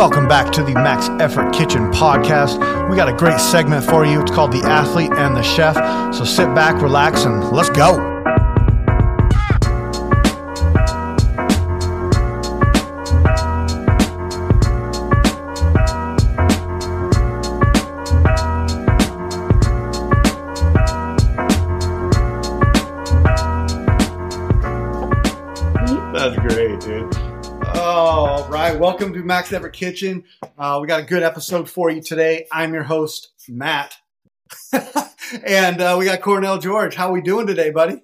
Welcome back to the Max Effort Kitchen podcast. We got a great segment for you. It's called The Athlete and the Chef. So sit back, relax, and let's go. Welcome to Max Effort Kitchen. Uh, we got a good episode for you today. I'm your host, Matt. and uh, we got Cornell George. How we doing today, buddy?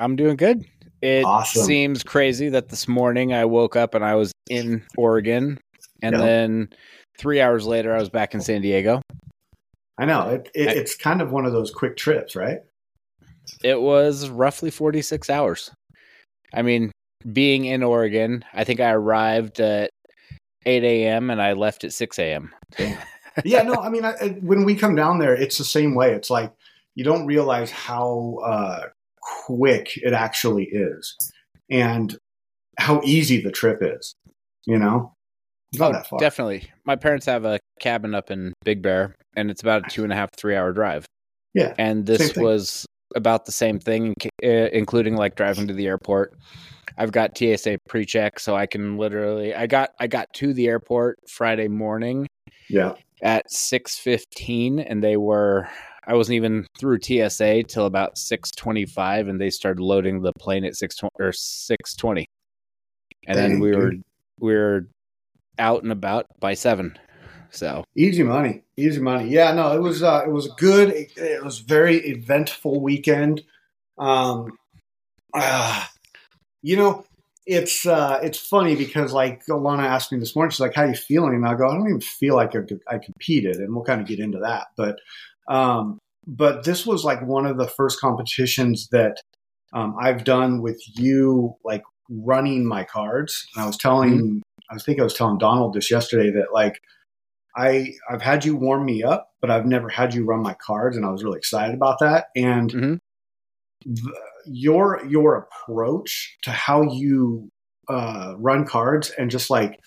I'm doing good. It Awesome. seems crazy that this morning I woke up and I was in Oregon, and Yeah. then three hours later I was back in San Diego. I know. It, it, I- it's kind of one of those quick trips, right? It was roughly 46 hours. I mean, being in Oregon, I think I arrived at 8 a.m. and I left at 6 a.m. yeah, no, I mean, I, when we come down there, it's the same way. It's like you don't realize how uh, quick it actually is and how easy the trip is, you know? It's not that far. Oh, definitely. My parents have a cabin up in Big Bear, and it's about a two and a half, three hour drive. Yeah, and this was about the same thing, uh, including like driving to the airport. I've got TSA pre-check, so I can literally. I got I got to the airport Friday morning Yeah. at six fifteen, and they were. I wasn't even through TSA till about six twenty-five, and they started loading the plane at six twenty or six twenty, and Dang, then we were we were out and about by seven. So Easy money, easy money. Yeah, no, it was uh, it was good. It, it was very eventful weekend. Um, ah, you know, it's uh, it's funny because like Alana asked me this morning, she's like, "How you feeling?" And I go, "I don't even feel like I, I competed," and we'll kind of get into that. But um, but this was like one of the first competitions that um, I've done with you, like running my cards. And I was telling, I think I was telling Donald this yesterday that like I I've had you warm me up, but I've never had you run my cards, and I was really excited about that. And Mhm. the, your your approach to how you uh, run cards, and just like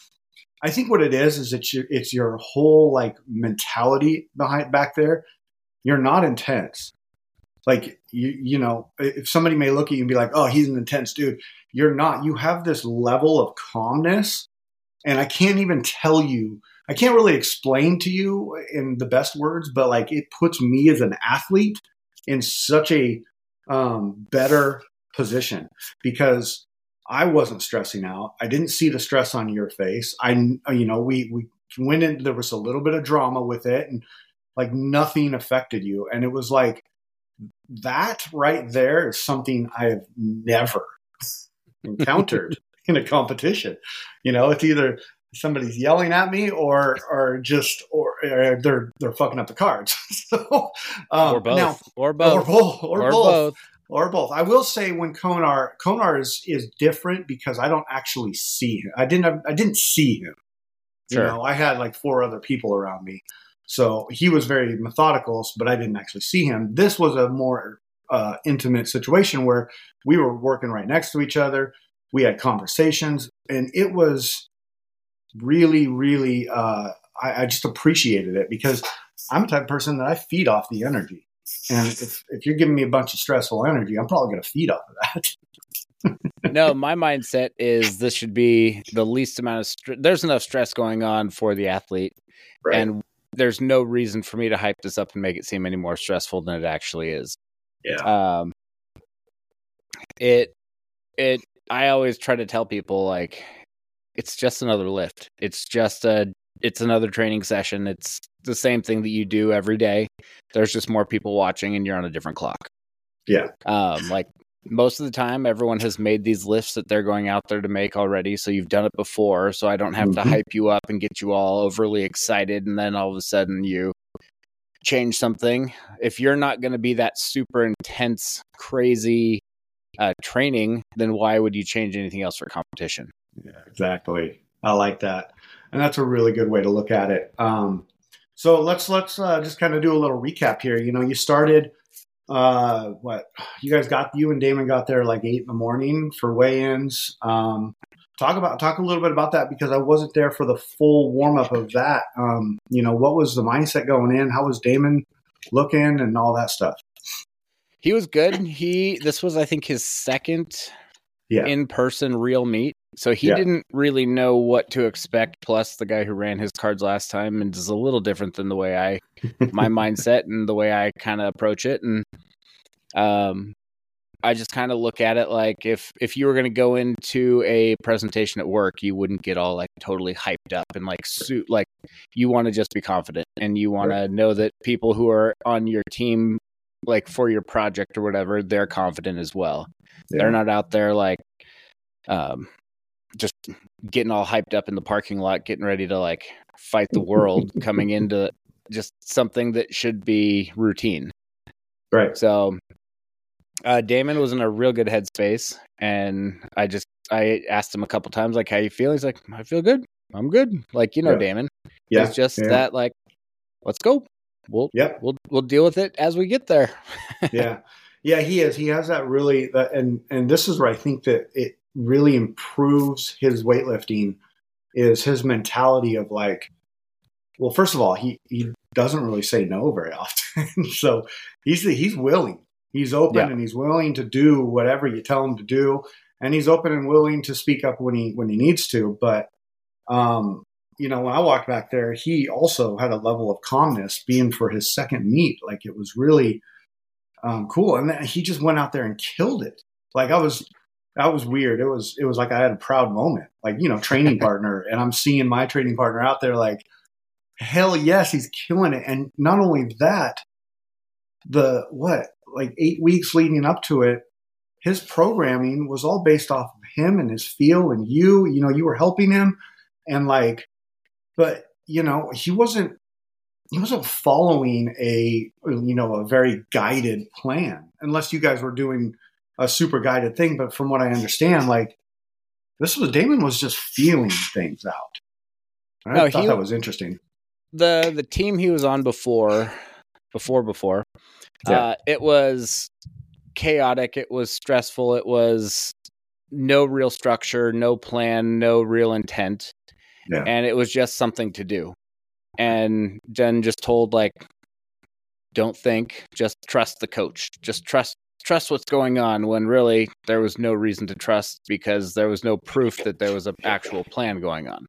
I think what it is is it's your it's your whole like mentality behind back there. You're not intense. Like you you know, if somebody may look at you and be like, "Oh, he's an intense dude," you're not. You have this level of calmness, and I can't even tell you. I can't really explain to you in the best words, but like it puts me as an athlete in such a um, better position because I wasn't stressing out. I didn't see the stress on your face. I, you know, we we went in. There was a little bit of drama with it, and like nothing affected you. And it was like that right there is something I have never encountered in a competition. You know, it's either somebody's yelling at me or or just or, or they're they're fucking up the cards. so um, or both, now- or or both, both, or, or both, both. or both. I will say when Konar Konar is is different because I don't actually see him. I didn't I didn't see him. Sure. You know, I had like four other people around me, so he was very methodical, but I didn't actually see him. This was a more uh, intimate situation where we were working right next to each other. We had conversations, and it was really, really. Uh, I, I just appreciated it because I'm the type of person that I feed off the energy. And if, if you're giving me a bunch of stressful energy, I'm probably going to feed off of that. no, my mindset is this should be the least amount of stress. There's enough stress going on for the athlete, and there's no reason for me to hype this up and make it seem any more stressful than it actually is. yeah, Um, it, it. I always try to tell people like, it's just another lift. It's just a. It's another training session. It's the same thing that you do every day. There's just more people watching, and you're on a different clock. Yeah. Um, like most of the time, everyone has made these lifts that they're going out there to make already. So you've done it before. So I don't have Mhm. to hype you up and get you all overly excited. And then all of a sudden you change something. If you're not going to be that super intense, crazy uh, training, then why would you change anything else for competition? yeah, exactly. I like that, and that's a really good way to look at it. Um, so let's let's uh, just kind of do a little recap here. You know, you started. Uh, what you guys got? You and Damon got there like eight in the morning for weigh-ins. Um, talk about talk a little bit about that because I wasn't there for the full warm up of that. Um, you know, what was the mindset going in? How was Damon looking and all that stuff? He was good. He this was I think his second Yeah. in person real meet. So he Yeah. didn't really know what to expect. Plus, the guy who ran his cards last time and is a little different than the way I my mindset and the way I kind of approach it. And um, I just kind of look at it like if if you were going to go into a presentation at work, you wouldn't get all like totally hyped up and like suit like you want to just be confident and you want to know that people who are on your team like for your project or whatever they're confident as well they're not out there like um just getting all hyped up in the parking lot getting ready to like fight the world coming into just something that should be routine right. so uh damon was in a real good headspace and i just i asked him a couple times like how you feel he's like i feel good i'm good like you know Yeah. damon Yeah. it's just yeah. that like let's go we'll Yep. we'll we'll deal with it as we get there. Yeah. Yeah he is. He has that really that and and this is where i think that it really improves his weightlifting is his mentality of like well first of all he he doesn't really say no very often. So he's he's willing. He's open Yeah. and he's willing to do whatever you tell him to do. And he's open and willing to speak up when he when he needs to but um you know when i walked back there he also had a level of calmness being for his second meet like it was really um, cool. And then he just went out there and killed it. Like I was, that was weird. It was, it was like I had a proud moment, like, you know, training partner. And I'm seeing my training partner out there like, hell yes, he's killing it. And not only that, the what, like eight weeks leading up to it, his programming was all based off of him and his feel and you, you know, you were helping him. And like, but you know, he wasn't he wasn't following a you know a very guided plan unless you guys were doing a super guided thing but from what i understand like this was damon was just feeling things out. I No, thought he- that was interesting. The the team he was on before before before Yeah. uh it was chaotic it was stressful it was no real structure no plan no real intent Yeah. and it was just something to do. And jen just told like don't think just trust the coach. Just trust trust what's going on when really there was no reason to trust because there was no proof that there was an actual plan going on.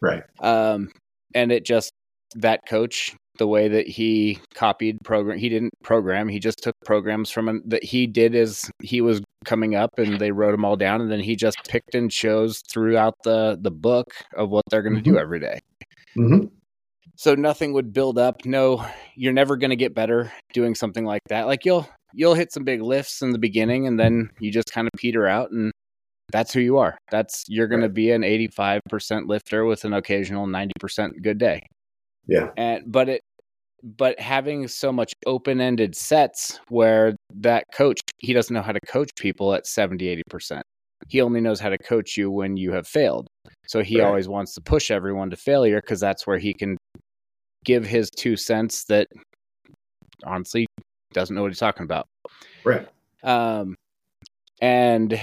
Right. Um, and it just that coach, the way that he copied program, he didn't program. He just took programs from an, that he did as he was coming up, and they wrote them all down, and then he just picked and chose throughout the the book of what they're going to do Mhm. every day. hmm So nothing would build up. No, you're never going to get better doing something like that. Like you'll you'll hit some big lifts in the beginning, and then you just kind of peter out and. That's who you are. That's you're going to be an 85% lifter with an occasional 90% good day yeah. And but it but having so much open-ended sets where that coach he doesn't know how to coach people at 70 80% he only knows how to coach you when you have failed. So he Right. always wants to push everyone to failure because that's where he can give his two cents that honestly doesn't know what he's talking about. Right. Um, and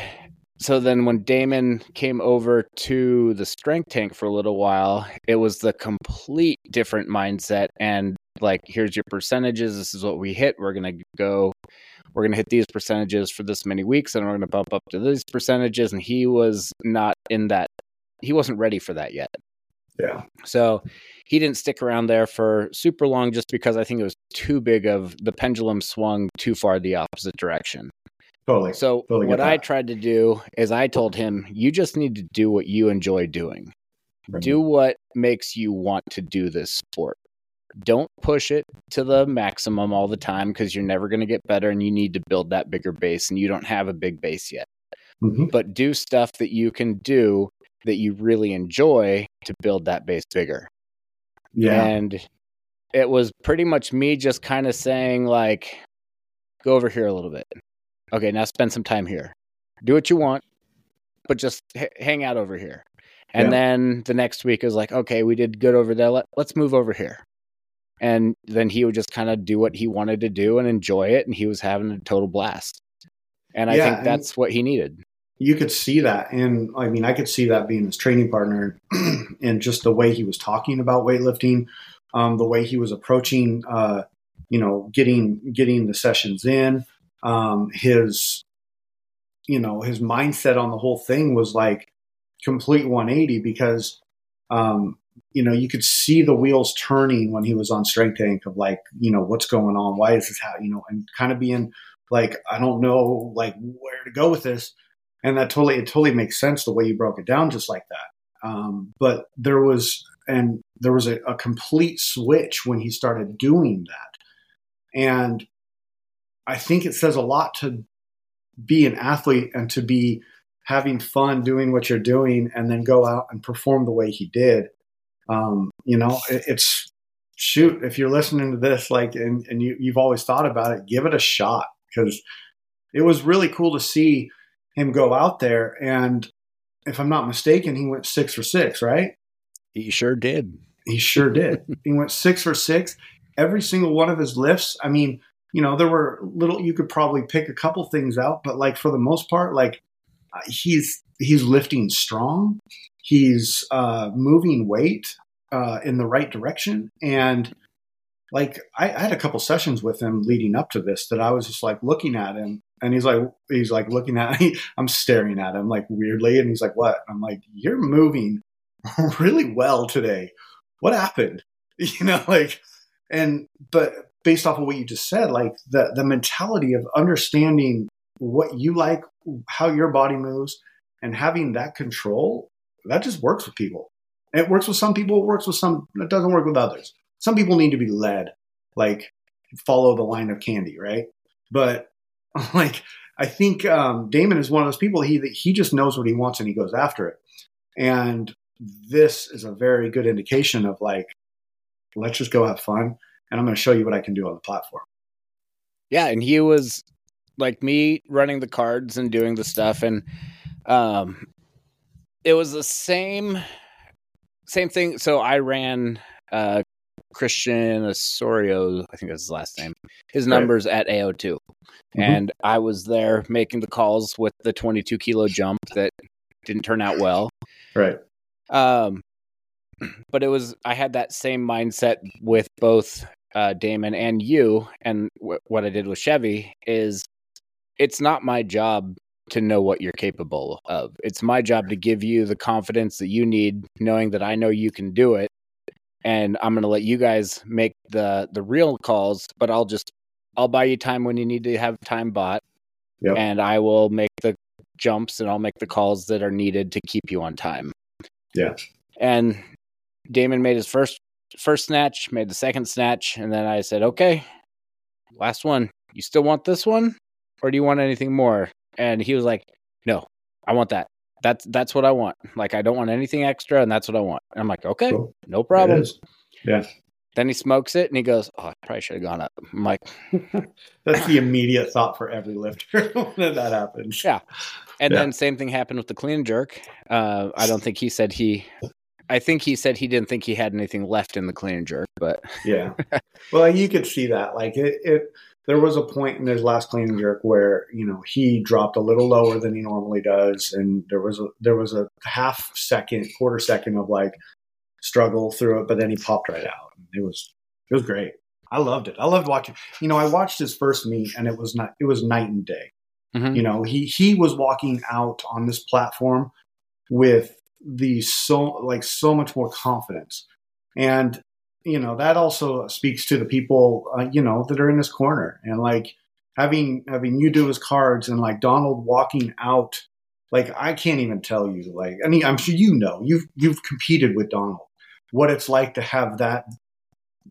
so then when Damon came over to the strength tank for a little while, it was the complete different mindset. And like, here's your percentages. This is what we hit. We're going to go, we're going to hit these percentages for this many weeks and we're going to bump up to these percentages. And he was not in that, he wasn't ready for that yet. yeah So he didn't stick around there for super long just because I think it was too big of the pendulum swung too far the opposite direction. Totally So Totally what I tried to do is I told him, you just need to do what you enjoy doing. Right. Do what makes you want to do this sport. Don't push it to the maximum all the time because you're never going to get better and you need to build that bigger base and you don't have a big base yet. Mhm. But do stuff that you can do that you really enjoy to build that base bigger. yeah And it was pretty much me just kind of saying, like, go over here a little bit. Okay, now spend some time here. Do what you want, but just h- hang out over here. And Yeah. then the next week is like, okay, we did good over there. Let, let's move over here. And then he would just kind of do what he wanted to do and enjoy it. And he was having a total blast. And I Yeah, think and- that's what he needed. you could see that. And I mean, I could see that being his training partner and just the way he was talking about weightlifting, um, the way he was approaching, uh, you know, getting, getting the sessions in, um, his, you know, his mindset on the whole thing was like complete 180 because, um, you know, you could see the wheels turning when he was on strength tank of like, you know, what's going on? Why is this happening? You know, and kind of being like, I don't know, like where to go with this and that totally it totally makes sense the way you broke it down just like that um, but there was and there was a, a, complete switch when he started doing that and i think it says a lot to be an athlete and to be having fun doing what you're doing and then go out and perform the way he did um, you know it, it's shoot if you're listening to this like and, and you, you've always thought about it give it a shot because it was really cool to see him go out there. And if I'm not mistaken, he went six for six, right? He sure did. He sure did. he went six for six. Every single one of his lifts. I mean, you know, there were little. You could probably pick a couple things out, but like for the most part, like he's he's lifting strong. He's uh, moving weight uh, in the right direction, and like I, I, had a couple sessions with him leading up to this that I was just like looking at him. And he's like he's like looking at me. I'm staring at him like weirdly. And he's like what? I'm like you're moving really well today. What happened? You know like and but based off of what you just said like the the mentality of understanding what you like how your body moves and having that control that just works with people it works with some people it works with some it doesn't work with others some people need to be led like follow the line of candy right but like I think um, Damon is one of those people. He he just knows what he wants and he goes after it. And this is a very good indication of like, let's just go have fun, and I'm going to show you what I can do on the platform. Yeah, and he was like me running the cards and doing the stuff, and um, it was the same same thing. So I ran uh, Christian Osorio, I think that's his last name, his numbers right. at AO2. Mm-hmm. And I was there making the calls with the 22 kilo jump that didn't turn out well. Right. Um, but it was, I had that same mindset with both uh, Damon and you. And w- what I did with Chevy is it's not my job to know what you're capable of. It's my job to give you the confidence that you need, knowing that I know you can do it and I'm going to let you guys make the the real calls, but I'll just I'll buy you time when you need to have time bought. Yep. And I will make the jumps and I'll make the calls that are needed to keep you on time. Yeah. And Damon made his first first snatch, made the second snatch, and then I said, "Okay, last one. You still want this one or do you want anything more?" And he was like, "No, I want that." That's that's what I want. Like I don't want anything extra, and that's what I want. And I'm like, okay, cool. no problem. Yeah. Then he smokes it and he goes, "Oh, I probably should have gone up." I'm like, "That's the immediate thought for every lifter when that happens." Yeah, and yeah. then same thing happened with the clean jerk. Uh, I don't think he said he. I think he said he didn't think he had anything left in the clean jerk, but yeah. Well, you could see that. Like it, it there was a point in his last clean and jerk where you know he dropped a little lower than he normally does, and there was a there was a half second, quarter second of like struggle through it, but then he popped right out. It was it was great. I loved it. I loved watching. You know, I watched his first meet, and it was not it was night and day. Mm-hmm. You know, he he was walking out on this platform with the so like so much more confidence, and you know that also speaks to the people uh, you know that are in this corner. And like having having you do his cards and like Donald walking out like I can't even tell you like I mean I'm sure you know. You've you've competed with Donald. What it's like to have that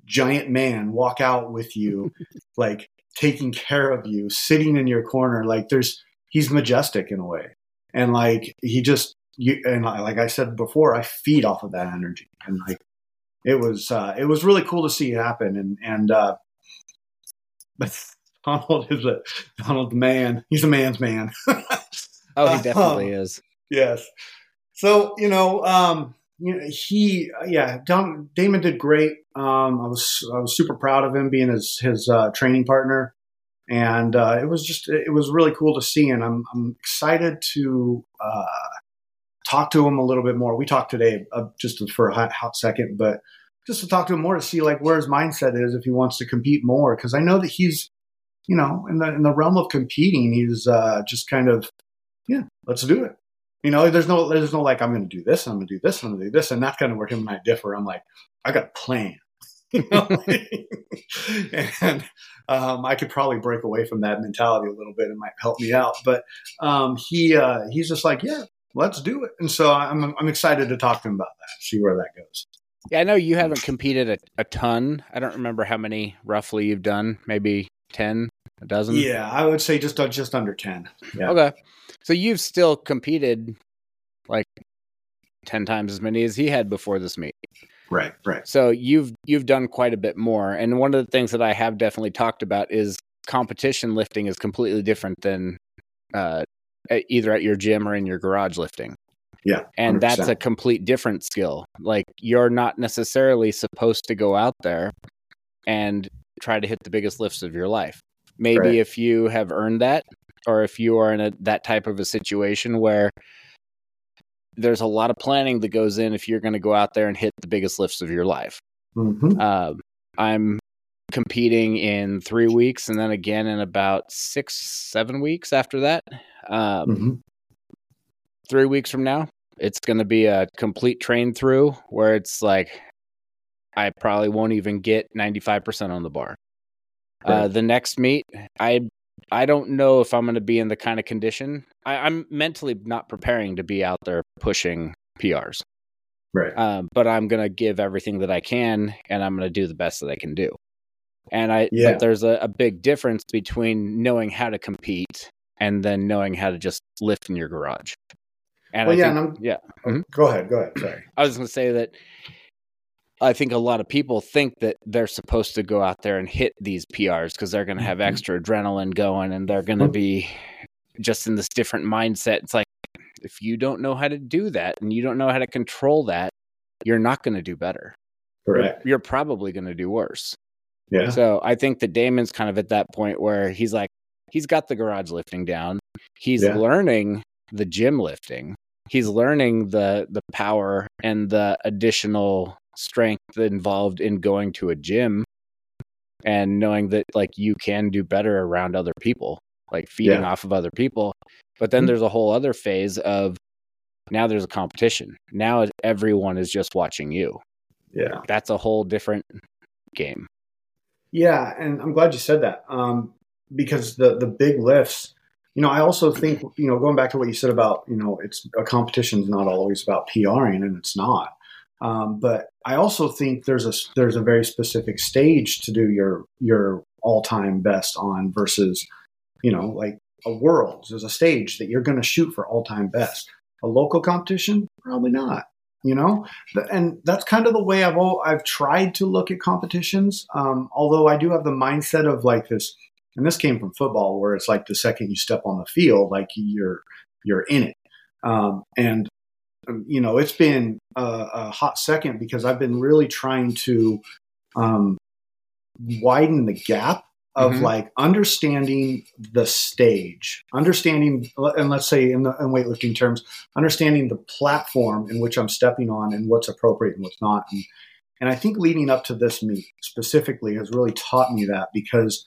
giant man walk out with you like taking care of you sitting in your corner like there's he's majestic in a way. And like he just you and like I said before I feed off of that energy and like it was uh, it was really cool to see it happen. And and uh, but Donald is a Donald man. He's a man's man. oh, he definitely um, is. Yes. So you know, um, you know, he yeah, Don, Damon did great. Um, I was I was super proud of him being his his uh, training partner. and uh, it was just it was really cool to see, and I'm I'm excited to uh, talk to him a little bit more. We talked today uh, just for a hot, hot second, but just to talk to him more to see like where his mindset is if he wants to compete more, because I know that he's you know in the in the realm of competing, he's uh, just kind of yeah, let's do it. You know, there's no there's no like I'm going to do this, I'm going to do this, I'm going to do this, and that's kind of where him and I differ. I'm like I got a plan. And um, I could probably break away from that mentality a little bit. It might help me out. But um, he uh, he's just like, yeah, let's do it. And so I'm I'm excited to talk to him about that, see where that goes. Yeah, I know you haven't competed a, a ton. I don't remember how many roughly you've done. Maybe ten, a dozen. Yeah, I would say just uh, just under ten. Yeah. Okay, so you've still competed like ten times as many as he had before this meet. Right, right. So you've you've done quite a bit more, and one of the things that I have definitely talked about is competition lifting is completely different than uh, either at your gym or in your garage lifting. Yeah, and 100%. that's a complete different skill. Like you're not necessarily supposed to go out there and try to hit the biggest lifts of your life. Maybe Right. if you have earned that, or if you are in a, that type of a situation where there's a lot of planning that goes in if you're going to go out there and hit the biggest lifts of your life. Mhm. Um, I'm competing in three weeks and then again in about six, seven weeks after that. Um, Mhm. Three weeks from now, it's going to be a complete train through where it's like I probably won't even get 95% on the bar. Uh, the next meet, I I don't know if I'm going to be in the kind of condition. I, I'm mentally not preparing to be out there pushing PRs Right. um, but I'm going to give everything that I can, and I'm going to do the best that I can do. And I, Yeah. but there's a, a big difference between knowing how to compete and then knowing how to just lift in your garage. And Well, I yeah, think, yeah, Mhm. Go ahead. Go ahead. Sorry. I was going to say that I think a lot of people think that they're supposed to go out there and hit these PRs because they're going to have Mhm. extra adrenaline going and they're going to Mhm. be just in this different mindset. It's like if you don't know how to do that and you don't know how to control that, you're not going to do better. You're- Correct. You're, probably going to do worse. Yeah. So I think that Damon's kind of at that point where he's like, he's got the garage lifting down. He's Yeah. learning the gym lifting. He's learning the the power and the additional strength involved in going to a gym and knowing that like you can do better around other people, like feeding Yeah. off of other people. But then Mhm. there's a whole other phase of now there's a competition. Now everyone is just watching you. Yeah. That's a whole different game. Yeah, and I'm glad you said that um, because the the big lifts. You know, I also think you know going back to what you said about you know it's a competition is not always about PRing, and it's not. Um, but I also think there's a there's a very specific stage to do your your all time best on versus you know like a worlds. There's a stage that you're going to shoot for all time best. A local competition, probably not. You know, and that's kind of the way I've all, I've tried to look at competitions. Um, although I do have the mindset of like this, and this came from football, where it's like the second you step on the field, like you're you're in it. Um, and um, you know, it's been a, a hot second because I've been really trying to um, widen the gap of Mhm. like understanding the stage, understanding, and let's say in the in weightlifting terms, understanding the platform in which I'm stepping on and what's appropriate and what's not. And, and I think leading up to this meet specifically has really taught me that because,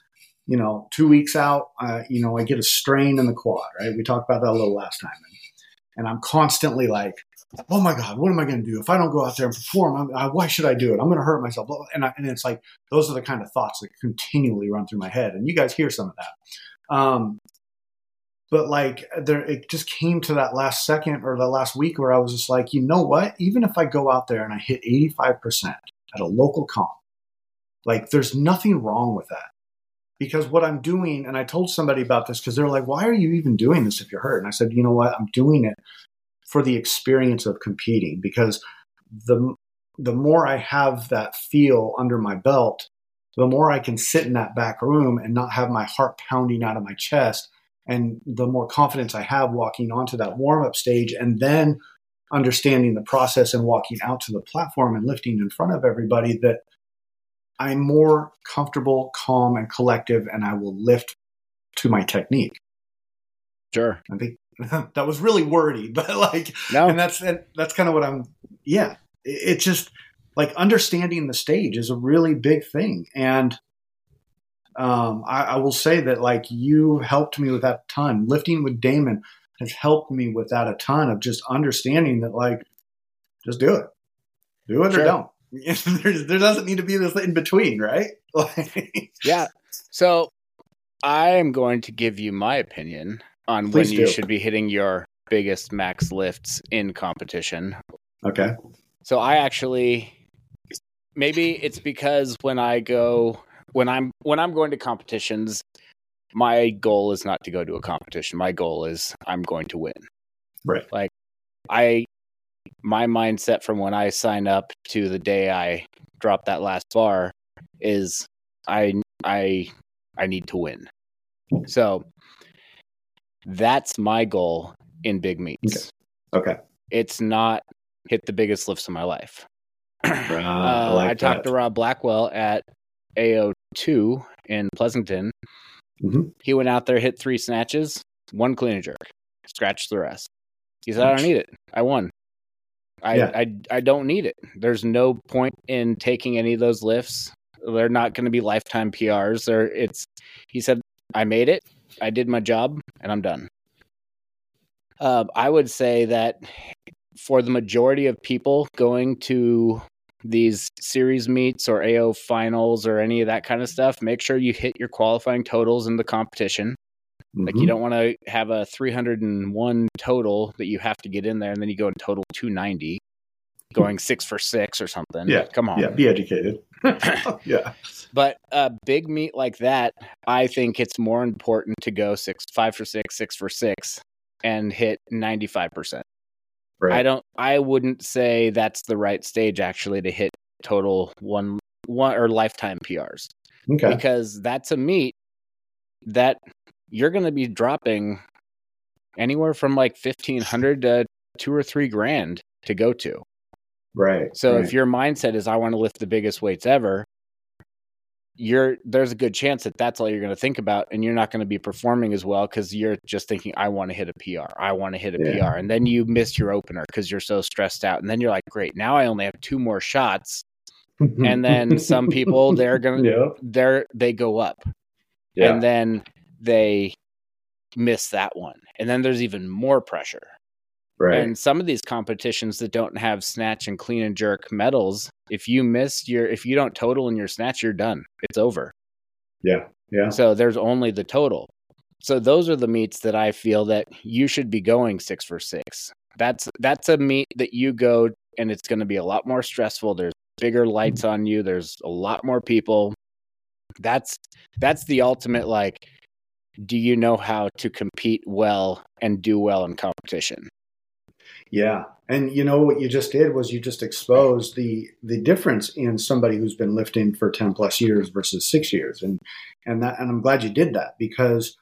you know, two weeks out, uh, you know, I get a strain in the quad, right? We talked about that a little last time. And, and I'm constantly like, oh my God, what am I going to do? If I don't go out there and perform, I, why should I do it? I'm going to hurt myself. And, I, and it's like, those are the kind of thoughts that continually run through my head. And you guys hear some of that. Um, but like there it just came to that last second or the last week where I was just like, you know what? Even if I go out there and I hit 85% at a local comp, like there's nothing wrong with that. Because what I'm doing, and I told somebody about this because they're like, why are you even doing this if you're hurt? And I said, you know what? I'm doing it for the experience of competing because the the more I have that feel under my belt, the more I can sit in that back room and not have my heart pounding out of my chest and the more confidence I have walking onto that warm up stage and then understanding the process and walking out to the platform and lifting in front of everybody that I'm more comfortable, calm, and collective, and I will lift to my technique. Sure. I think that was really wordy, but like, No. and that's and that's kind of what I'm. Yeah, it, it just like understanding the stage is a really big thing, and um, I, I will say that like you helped me with that ton. Lifting with Damon has helped me with that a ton of just understanding that like, just do it, do it Sure. or don't. there, there doesn't need to be this in between, right? Like, Yeah. So I am going to give you my opinion on Please when you should be hitting your biggest max lifts in competition. okay, So I actually maybe it's because when I go when I'm when I'm going to competitions, my goal is not to go to a competition. My goal is I'm going to win. Right. Like I my mindset from when I sign up to the day I drop that last bar is I I I need to win. So that's my goal in big meets. okay. It's not hit the biggest lifts of my life. Uh, Uh, I, talked to Rob Blackwell at AO2 in Pleasanton. Mhm. He went out there, hit three snatches, one clean and jerk, scratched the rest. He said, "I don't need it. I won. I, Yeah. I I don't need it. There's no point in taking any of those lifts. They're not going to be lifetime PRs. Or it's." He said, "I made it. I did my job, and I'm done." Um, I would say that for the majority of people going to these series meets or AO finals or any of that kind of stuff, make sure you hit your qualifying totals in the competition. Like Mhm. you don't want to have a 301 total that you have to get in there and then you go in total 290 going 6 for 6 or something. Yeah, Come on. yeah, be educated. yeah, But a big meet like that, I think it's more important to go 6 5 for 6, 6 for 6 and hit 95%. right. I don't. I wouldn't say that's the right stage actually to hit total one one or lifetime PRs okay. because that's a meet that you're going to be dropping anywhere from like fifteen hundred to two or three grand to go to. Right. So right. if your mindset is I want to lift the biggest weights ever, you're there's a good chance that that's all you're going to think about and you're not going to be performing as well cuz you're just thinking I want to hit a PR. I want to hit a Yeah. PR and then you miss your opener cuz you're so stressed out and then you're like great, now I only have two more shots and then some people they're going to yeah, they're they go up yeah, and then they miss that one. And then there's even more pressure. right. And some of these competitions that don't have snatch and clean and jerk medals, if you miss your if you don't total in your snatch, you're done. It's over. yeah, yeah, So there's only the total. So those are the meets that I feel that you should be going six for six. That's that's a meet that you go and it's going to be a lot more stressful. There's bigger lights on you. There's a lot more people. That's that's the ultimate like do you know how to compete well and do well in competition? yeah. And you know what you just did was you just exposed the the difference in somebody who's been lifting for ten plus years versus six years, and and that and I'm glad you did that because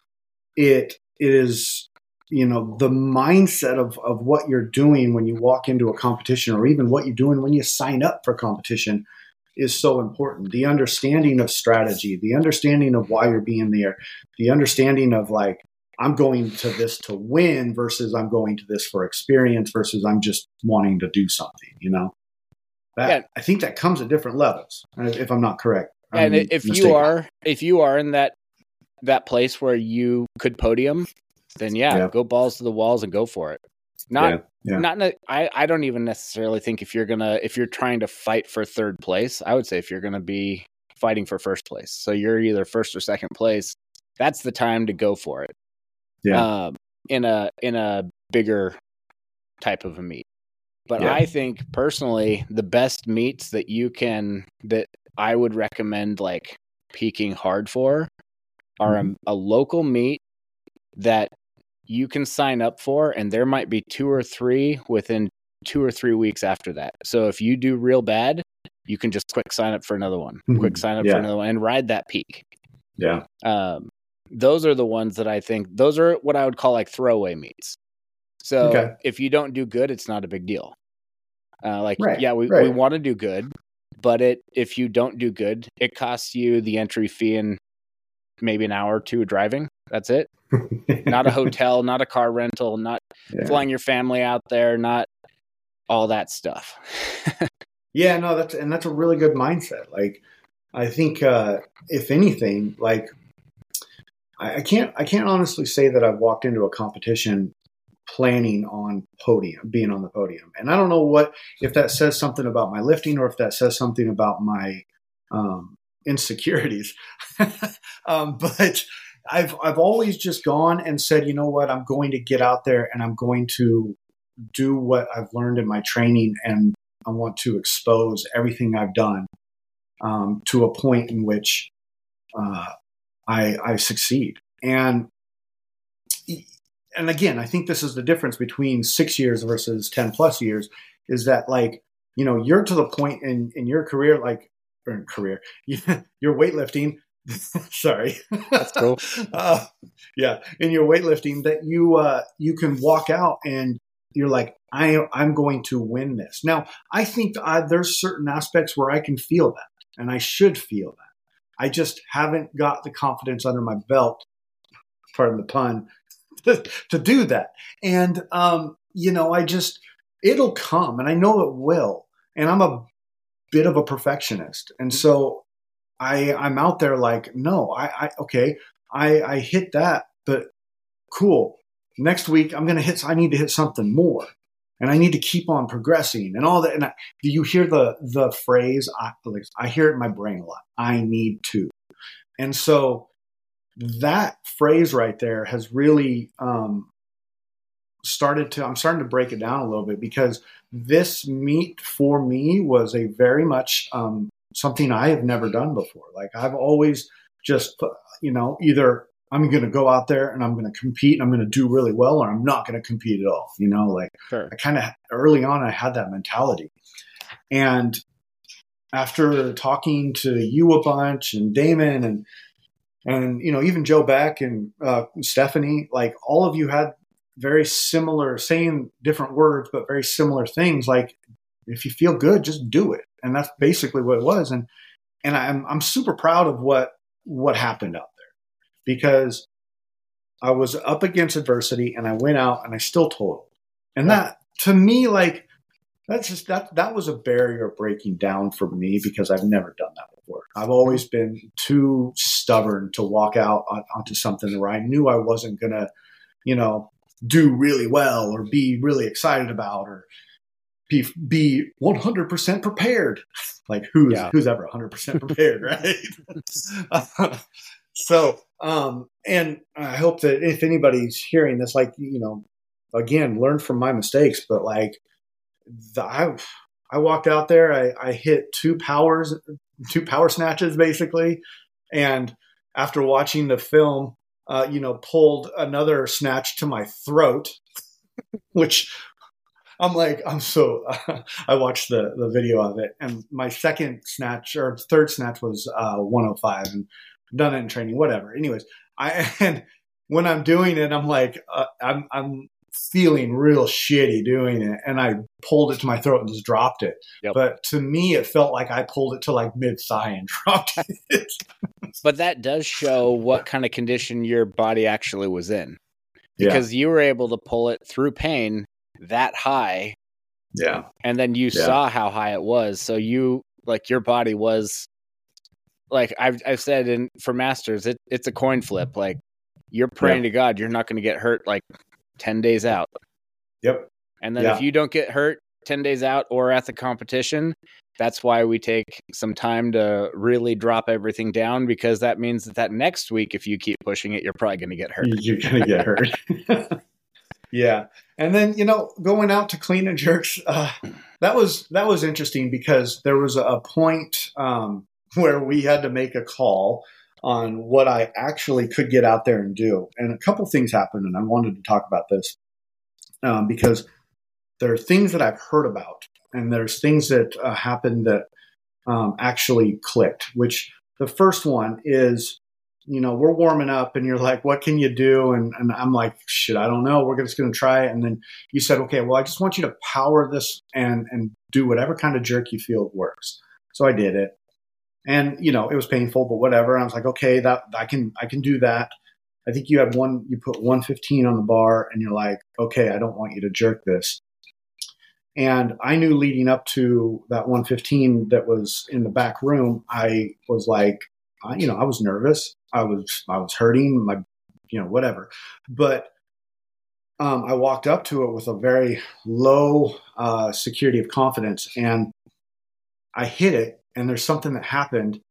it is you know the mindset of of what you're doing when you walk into a competition or even what you're doing when you sign up for competition is so important the understanding of strategy the understanding of why you're being there the understanding of like i'm going to this to win versus i'm going to this for experience versus i'm just wanting to do something you know that Yeah. i think that comes at different levels uh, if i'm not correct and I'm if mistaken. you are if you are in that that place where you could podium then yeah, Yeah. go balls to the walls and go for it not Yeah, yeah. not ne- I, I don't even necessarily think if you're gonna if you're trying to fight for third place i would say if you're gonna be fighting for first place so you're either first or second place that's the time to go for it Yeah. um, in a in a bigger type of a meet but Yeah. i think personally the best meets that you can that i would recommend like peaking hard for are Mm-hmm. a, a local meet that you can sign up for and there might be two or three within two or three weeks after that so if you do real bad you can just quick sign up for another one Mhm. quick sign up Yeah. for another one and ride that peak yeah um, those are the ones that I think those are what I would call like throwaway meets. So Okay. if you don't do good, it's not a big deal. Uh, like Right, yeah, we, we want to do good, but it if you don't do good, it costs you the entry fee and maybe an hour or two of driving. That's it. not a hotel, not a car rental, not yeah. flying your family out there, not all that stuff. yeah, no, that's and that's a really good mindset. Like I think uh if anything, like I, I can't I can't honestly say that I've walked into a competition planning on podium, being on the podium. And I don't know what if that says something about my lifting or if that says something about my um, insecurities. um, but I've I've always just gone and said, you know what, I'm going to get out there and I'm going to do what I've learned in my training, and I want to expose everything I've done um, to a point in which uh, I, I succeed. And and again, I think this is the difference between six years versus ten plus years is that like you know you're to the point in in your career like or career you're weightlifting sorry. That's cool. Uh, yeah in your weightlifting that you uh you can walk out and you're like i i'm going to win this. Now i think uh, there's certain aspects where i can feel that and i should feel that. I just haven't got the confidence under my belt pardon the pun to, to do that. And um you know i just it'll come and i know it will. And i'm a bit of a perfectionist. And so I I'm out there like, no, I, I okay, I, I hit that, but cool. Next week I'm gonna hit I need to hit something more. And I need to keep on progressing and all that. And I, do you hear the the phrase? I, I hear it in my brain a lot. I need to. And so that phrase right there has really um, started to. I'm starting to break it down a little bit because this meet for me was a very much um, something I have never done before. Like I've always just, you know, either I'm going to go out there and I'm going to compete and I'm going to do really well, or I'm not going to compete at all. You know, like sure. I kind of early on, I had that mentality. And after talking to you a bunch and Damon and, and, you know, even Joe Beck and uh, Stephanie, like all of you had very similar, saying different words, but very similar things. Like if you feel good, just do it. And that's basically what it was. And and I'm I'm super proud of what what happened out there because I was up against adversity and I went out and I still totaled. And that to me, like that's just that that was a barrier breaking down for me because I've never done that before. I've always been too stubborn to walk out on, onto something where I knew I wasn't gonna, you know, do really well or be really excited about or be be 100% prepared. Like who's yeah. who's ever 100% prepared right? So um and i hope that if anybody's hearing this like you know again learn from my mistakes but like the, i i walked out there i i hit two powers two power snatches basically. And after watching the film uh, you know, pulled another snatch to my throat, which I'm like, I'm so. Uh, I watched the the video of it, and my second snatch or third snatch was uh, 105, and done it in training, whatever. Anyways, I and when I'm doing it, I'm like, uh, I'm I'm feeling real shitty doing it, and I pulled it to my throat and just dropped it. Yep. But to me, it felt like I pulled it to like mid thigh and dropped it but that does show what kind of condition your body actually was in because yeah. you were able to pull it through pain that high yeah. and then you yeah. saw how high it was. So you like your body was like i've, I've said in for masters it, it's a coin flip. Like you're praying yeah. to god you're not going to get hurt like 10 days out. Yep. And then if you don't get hurt 10 days out or at the competition that's why we take some time to really drop everything down because that means that that next week if you keep pushing it you're probably going to get hurt. You're going to get hurt yeah and then you know going out to clean and jerks uh, that was that was interesting because there was a point um, where we had to make a call on what i actually could get out there and do and a couple things happened and i wanted to talk about this um, because there are things that i've heard about and there's things that uh, happened that um, actually clicked. Which the first one is, you know, we're warming up, and you're like, "What can you do?" And, and I'm like, "Shit, I don't know. We're just going to try it." And then you said, "Okay, well, I just want you to power this and and do whatever kind of jerk you feel works." So I did it, and you know, it was painful, but whatever. And I was like, "Okay, that I can I can do that." I think you have one, you put 115 on the bar and you're like, okay, I don't want you to jerk this. And I knew leading up to that 115 that was in the back room, I was like, I, you know, I was nervous. I was, I was hurting my, you know, whatever. But um, I walked up to it with a very low uh, security of confidence and I hit it. And there's something that happened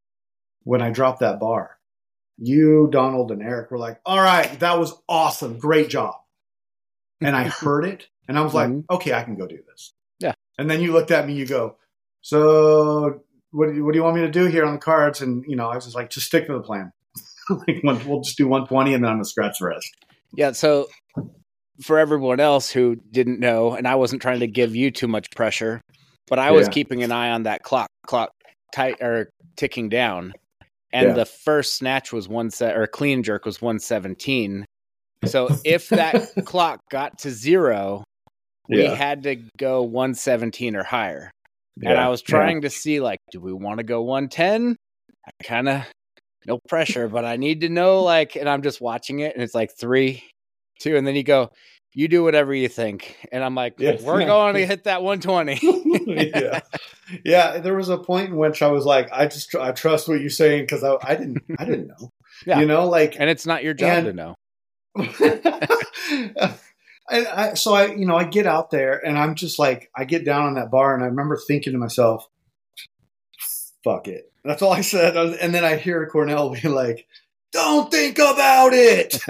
when I dropped that bar. You, Donald, and Eric were like, all right, that was awesome. Great job. And I heard it and I was like, mm-hmm. okay, I can go do this. Yeah. And then you looked at me, you go, so what do you, what do you want me to do here on the cards? And, you know, I was just like, just stick to the plan. like, we'll just do 120 and then I'm going to scratch the rest. Yeah. So for everyone else who didn't know, and I wasn't trying to give you too much pressure, but I was keeping an eye on that clock, clock tight or ticking down. And yeah. the first snatch was one set or clean jerk was 117. So if that clock got to zero, we yeah. had to go 117 or higher. Yeah. And I was trying to see like, do we want to go 110? I kind of no pressure, but I need to know like, and I'm just watching it and it's like three, two, and then you go, you do whatever you think. And I'm like, yes. we're going to hit that 120. yeah. Yeah. There was a point in which I was like, I just, I trust what you're saying because I, I didn't, I didn't know. Yeah. You know, like, and it's not your job and, to know. I, I, so I, you know, I get out there and I'm just like, I get down on that bar and I remember thinking to myself, fuck it. That's all I said. And then I hear Cornell be like, don't think about it.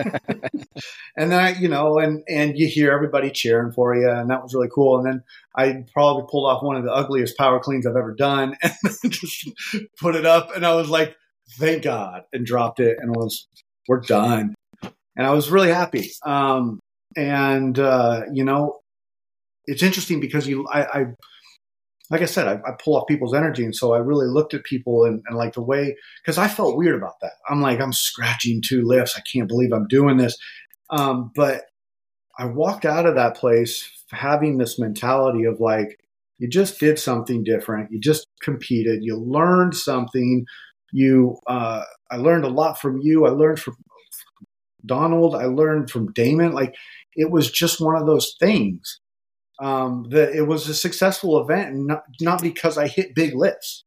and then I, you know, and and you hear everybody cheering for you, and that was really cool. And then I probably pulled off one of the ugliest power cleans I've ever done, and just put it up, and I was like, "Thank God!" and dropped it, and was, "We're done." And I was really happy. Um, and uh, you know, it's interesting because you, I, I like I said, I, I, pull off people's energy. And so I really looked at people and, and like the way, because I felt weird about that. I'm like, I'm scratching two lifts. I can't believe I'm doing this. Um, but I walked out of that place having this mentality of like, you just did something different. You just competed. You learned something. You, uh, I learned a lot from you. I learned from Donald. I learned from Damon. Like, it was just one of those things um, that it was a successful event, and not, not because I hit big lifts.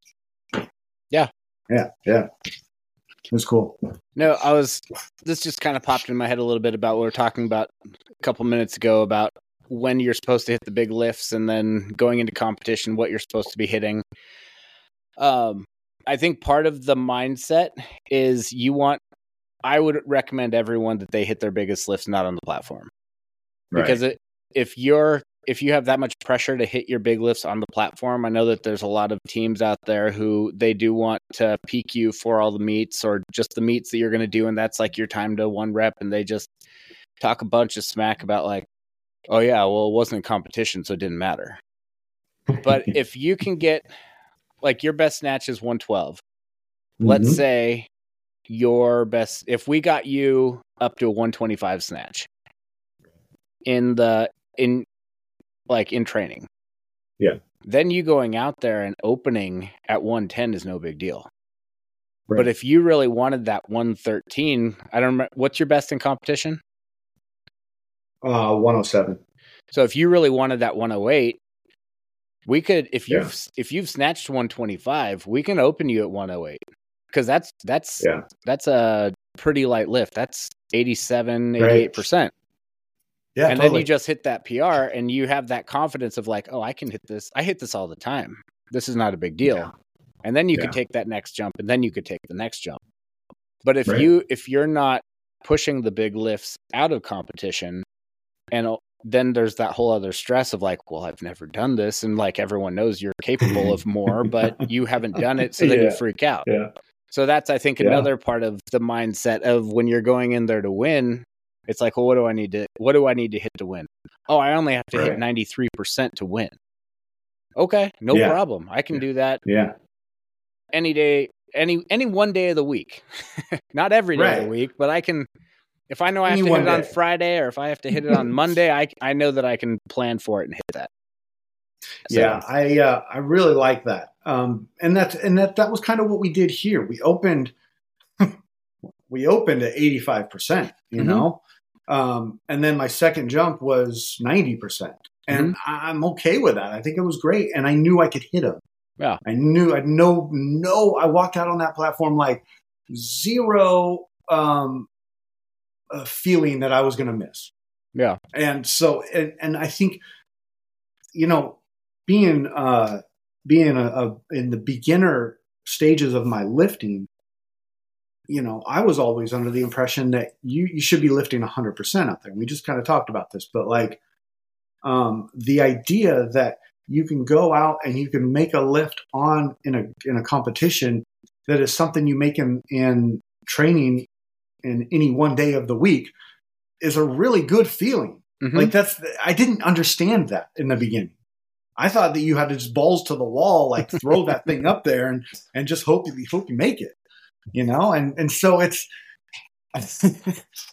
Yeah, yeah, yeah. It was cool. No, I was. This just kind of popped in my head a little bit about what we were talking about a couple minutes ago about when you're supposed to hit the big lifts, and then going into competition, what you're supposed to be hitting. Um, I think part of the mindset is you want. I would recommend everyone that they hit their biggest lifts not on the platform, right. because it, if you're if you have that much pressure to hit your big lifts on the platform, I know that there's a lot of teams out there who they do want to peak you for all the meets or just the meets that you're going to do, and that's like your time to one rep, and they just talk a bunch of smack about like, oh yeah, well it wasn't a competition, so it didn't matter. but if you can get like your best snatch is 112, mm-hmm. let's say your best if we got you up to a 125 snatch in the in like in training. Yeah. Then you going out there and opening at 110 is no big deal. Right. But if you really wanted that 113, I don't remember what's your best in competition? Uh 107. So if you really wanted that 108, we could if you've yeah. if you've snatched 125, we can open you at 108. Cuz that's that's yeah. that's a pretty light lift. That's 87 88%. Yeah, and totally. then you just hit that PR and you have that confidence of like, oh, I can hit this. I hit this all the time. This is not a big deal. Yeah. And then you yeah. could take that next jump and then you could take the next jump. But if right. you if you're not pushing the big lifts out of competition and then there's that whole other stress of like, well, I've never done this and like everyone knows you're capable of more, but you haven't done it so then yeah. you freak out. Yeah. So that's I think another part of the mindset of when you're going in there to win it's like, well, what do I need to what do I need to hit to win? Oh, I only have to right. hit ninety three percent to win. Okay, no yeah. problem. I can yeah. do that. Yeah. Any day, any any one day of the week. Not every day right. of the week, but I can if I know I have any to hit it day. on Friday or if I have to hit it on Monday, I I know that I can plan for it and hit that. So, yeah, I uh, I really like that. Um, and that's and that that was kind of what we did here. We opened we opened at 85%, you Mhm. know? Um, and then my second jump was 90%. And Mm-hmm. I'm okay with that. I think it was great. And I knew I could hit him. Yeah. I knew, I no, no, I walked out on that platform like zero um, uh, feeling that I was going to miss Yeah. and so and, and i think you know being uh being a, a in the beginner stages of my lifting you know i was always under the impression that you you should be lifting 100% out there we just kind of talked about this but like um the idea that you can go out and you can make a lift on in a in a competition that is something you make in in training in any one day of the week is a really good feeling Mhm. like that's I didn't understand that in the beginning. I thought that you had to just balls to the wall, like throw that thing up there and and just hope you hope you make it, you know. And and so it's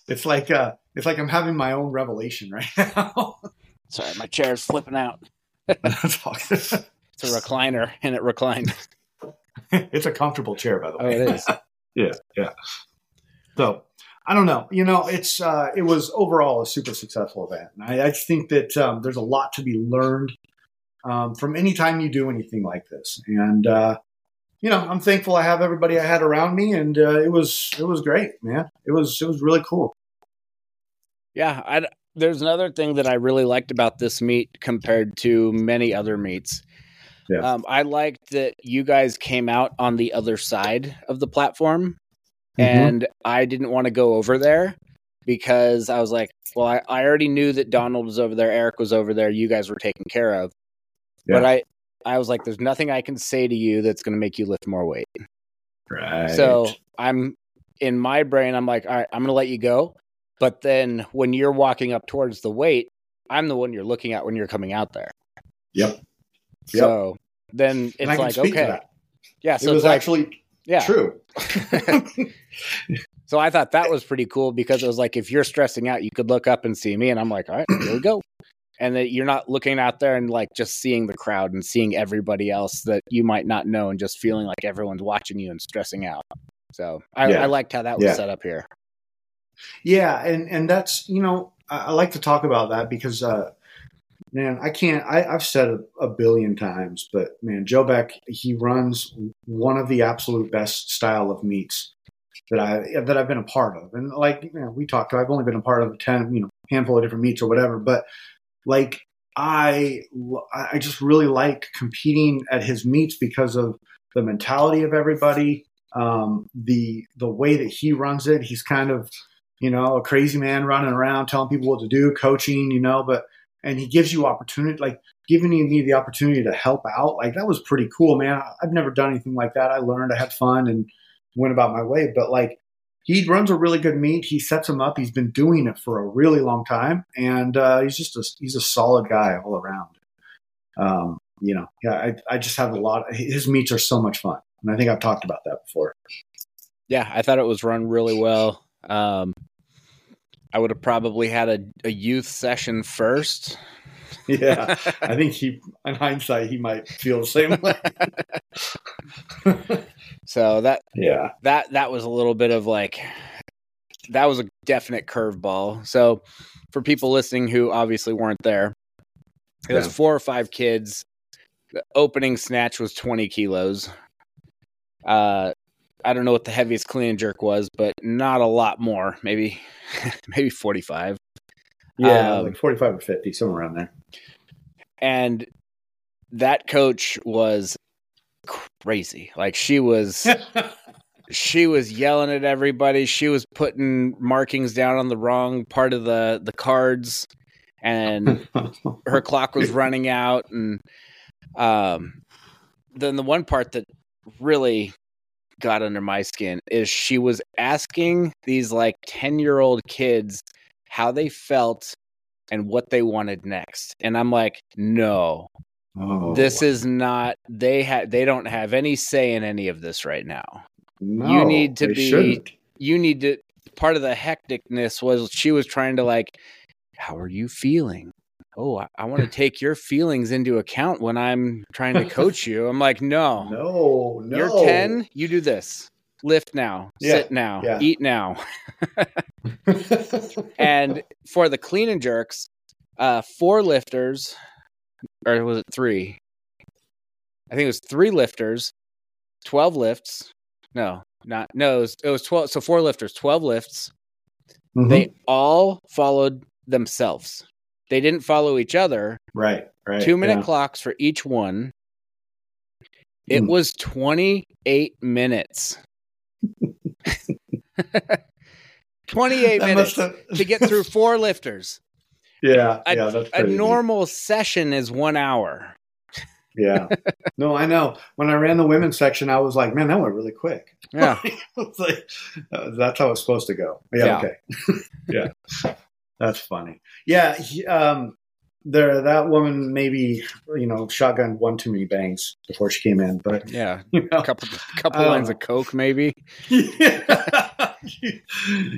it's like uh it's like I'm having my own revelation right now. Sorry, my chair is flipping out. It's a recliner and it reclined. it's a comfortable chair, by the way. Oh, it is. yeah, yeah. So I don't know. You know, it's uh, it was overall a super successful event. And I, I think that um, there's a lot to be learned um, from any time you do anything like this. And uh, you know, I'm thankful I have everybody I had around me, and uh, it was it was great, man. It was it was really cool. Yeah, I, there's another thing that I really liked about this meet compared to many other meets. Yeah. Um, I liked that you guys came out on the other side of the platform, Mm-hmm. and I didn't want to go over there because I was like, well, I, I already knew that Donald was over there, Eric was over there, you guys were taken care of. But I, I was like, there's nothing I can say to you that's going to make you lift more weight. right. So I'm in my brain, I'm like, all right, I'm going to let you go. But then when you're walking up towards the weight, I'm the one you're looking at when you're coming out there. Yep. Yep. So then it's like, okay. Yeah. It was like, actually yeah. true. So I thought that was pretty cool because it was like, if you're stressing out, you could look up and see me. And I'm like, all right, here we go. And that you're not looking out there and like just seeing the crowd and seeing everybody else that you might not know and just feeling like everyone's watching you and stressing out. So I, Yeah. I liked how that was Yeah. set up here. Yeah, and and that's you know I, I like to talk about that because uh, man, I can't. I, I've said it a billion times, but man, Joe Beck he runs one of the absolute best style of meets that I that I've been a part of, and like you know, we talked. I've only been a part of ten, you know, handful of different meets or whatever, but like I I just really like competing at his meets because of the mentality of everybody, um, the the way that he runs it. He's kind of you know, a crazy man running around telling people what to do, coaching, you know, but and he gives you opportunity, like giving me the opportunity to help out. Like that was pretty cool, man. I've never done anything like that. I learned, I had fun, and went about my way. But like he runs a really good meet. He sets them up. He's been doing it for a really long time, and uh, he's just a he's a solid guy all around. Um, you know, yeah, I I just have a lot. His meets are so much fun, and I think I've talked about that before. Yeah, I thought it was run really well. Um, I would have probably had a, a youth session first. Yeah, I think he, in hindsight, he might feel the same way. so that yeah, that that was a little bit of like that was a definite curveball. So for people listening who obviously weren't there, it was four or five kids. The opening snatch was twenty kilos. Uh, I don't know what the heaviest clean and jerk was, but not a lot more. Maybe maybe forty five. Yeah, Um, like forty-five or fifty, somewhere around there. and that coach was crazy. Like she was she was yelling at everybody. She was putting markings down on the wrong part of the the cards and her clock was running out and um then the one part that really got under my skin is she was asking these like 10 year old kids how they felt and what they wanted next and i'm like no. Oh, this is not they had they don't have any say in any of this right now. No, you need to be- shouldn't. you need to part of the hecticness was she was trying to like how are you feeling? Oh i, I want to take your feelings into account when i'm trying to coach you. I'm like no, No, no, you're 10 you do this lift now, Yeah, sit now, yeah. eat now. and for the clean and jerks, uh, four lifters, or was it three? I think it was three lifters, twelve lifts. No, not no. It was, it was twelve. So four lifters, twelve lifts. Mhm. They all followed themselves. They didn't follow each other. right, right. Two minute yeah. clocks for each one. It Hmm. was twenty eight minutes. 28 That minutes to get through four lifters. yeah, A- yeah, that's A normal session is one hour. Yeah. No, I know. When I ran the women's section, I was like, man, that went really quick. Yeah. like, uh, that's how it's supposed to go. Yeah. Yeah. Okay. yeah. That's funny. Yeah. He, um, there, that woman maybe, you know, shotgun one too many bangs before she came in, but, Yeah. you know, A couple couple don't lines of coke maybe. yeah. she,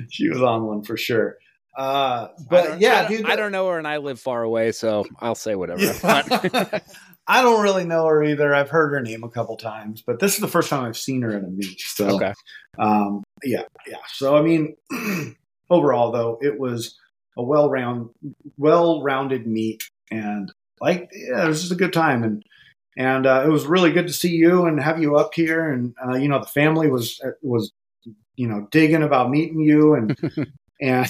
she was on one for sure. Uh, but yeah, I don't, dude, I don't know her and I live far away, so I'll say whatever. I Yeah. I don't really know her either. I've heard her name a couple times, but this is the first time I've seen her in a meet. So, okay. um, yeah, yeah. So, I mean, overall, though, it was a well round, well rounded meet, and like, yeah, it was just a good time, and and uh, it was really good to see you and have you up here, and uh, you know, the family was was you know digging about meeting you, and and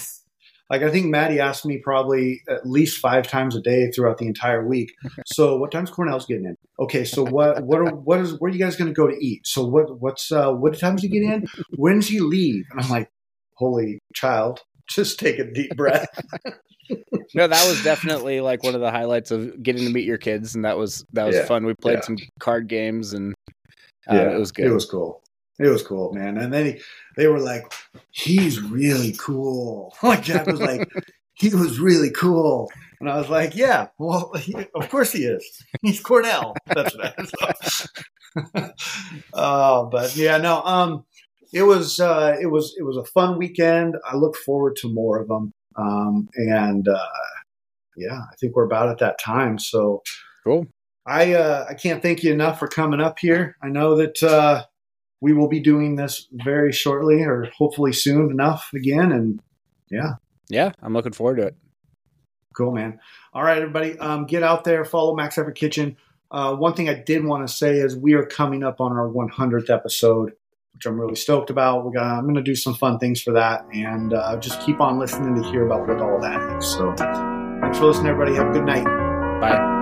like I think Maddie asked me probably at least five times a day throughout the entire week. So what time's Cornell's getting in? Okay, so what what are, what is where are you guys going to go to eat? So what what's uh, what times he get in? When's he leave? And I'm like, holy child, just take a deep breath. No, that was definitely like one of the highlights of getting to meet your kids, and that was that was Yeah. fun. We played Yeah. some card games, and uh, it was good. It was cool. It was cool, man. And then he, they were like, he's really cool. Like Jack was like, he was really cool. And I was like, yeah, well, he, of course he is. He's Cornell. That's what I so. Oh, but yeah, no, um, it was, uh, it was, it was a fun weekend. I look forward to more of them. Um, and, uh, yeah, I think we're about at that time. So cool. I, uh, I can't thank you enough for coming up here. I know that, uh, we will be doing this very shortly or hopefully soon enough again. And yeah, Yeah, I'm looking forward to it. Cool, man. All right, everybody, um, get out there, follow Max Effort Kitchen. Uh, one thing I did want to say is we are coming up on our 100th episode, which I'm really stoked about. We're gonna, I'm going to do some fun things for that, and uh, just keep on listening to hear about what all that is. So, thanks for listening, everybody. Have a good night. Bye.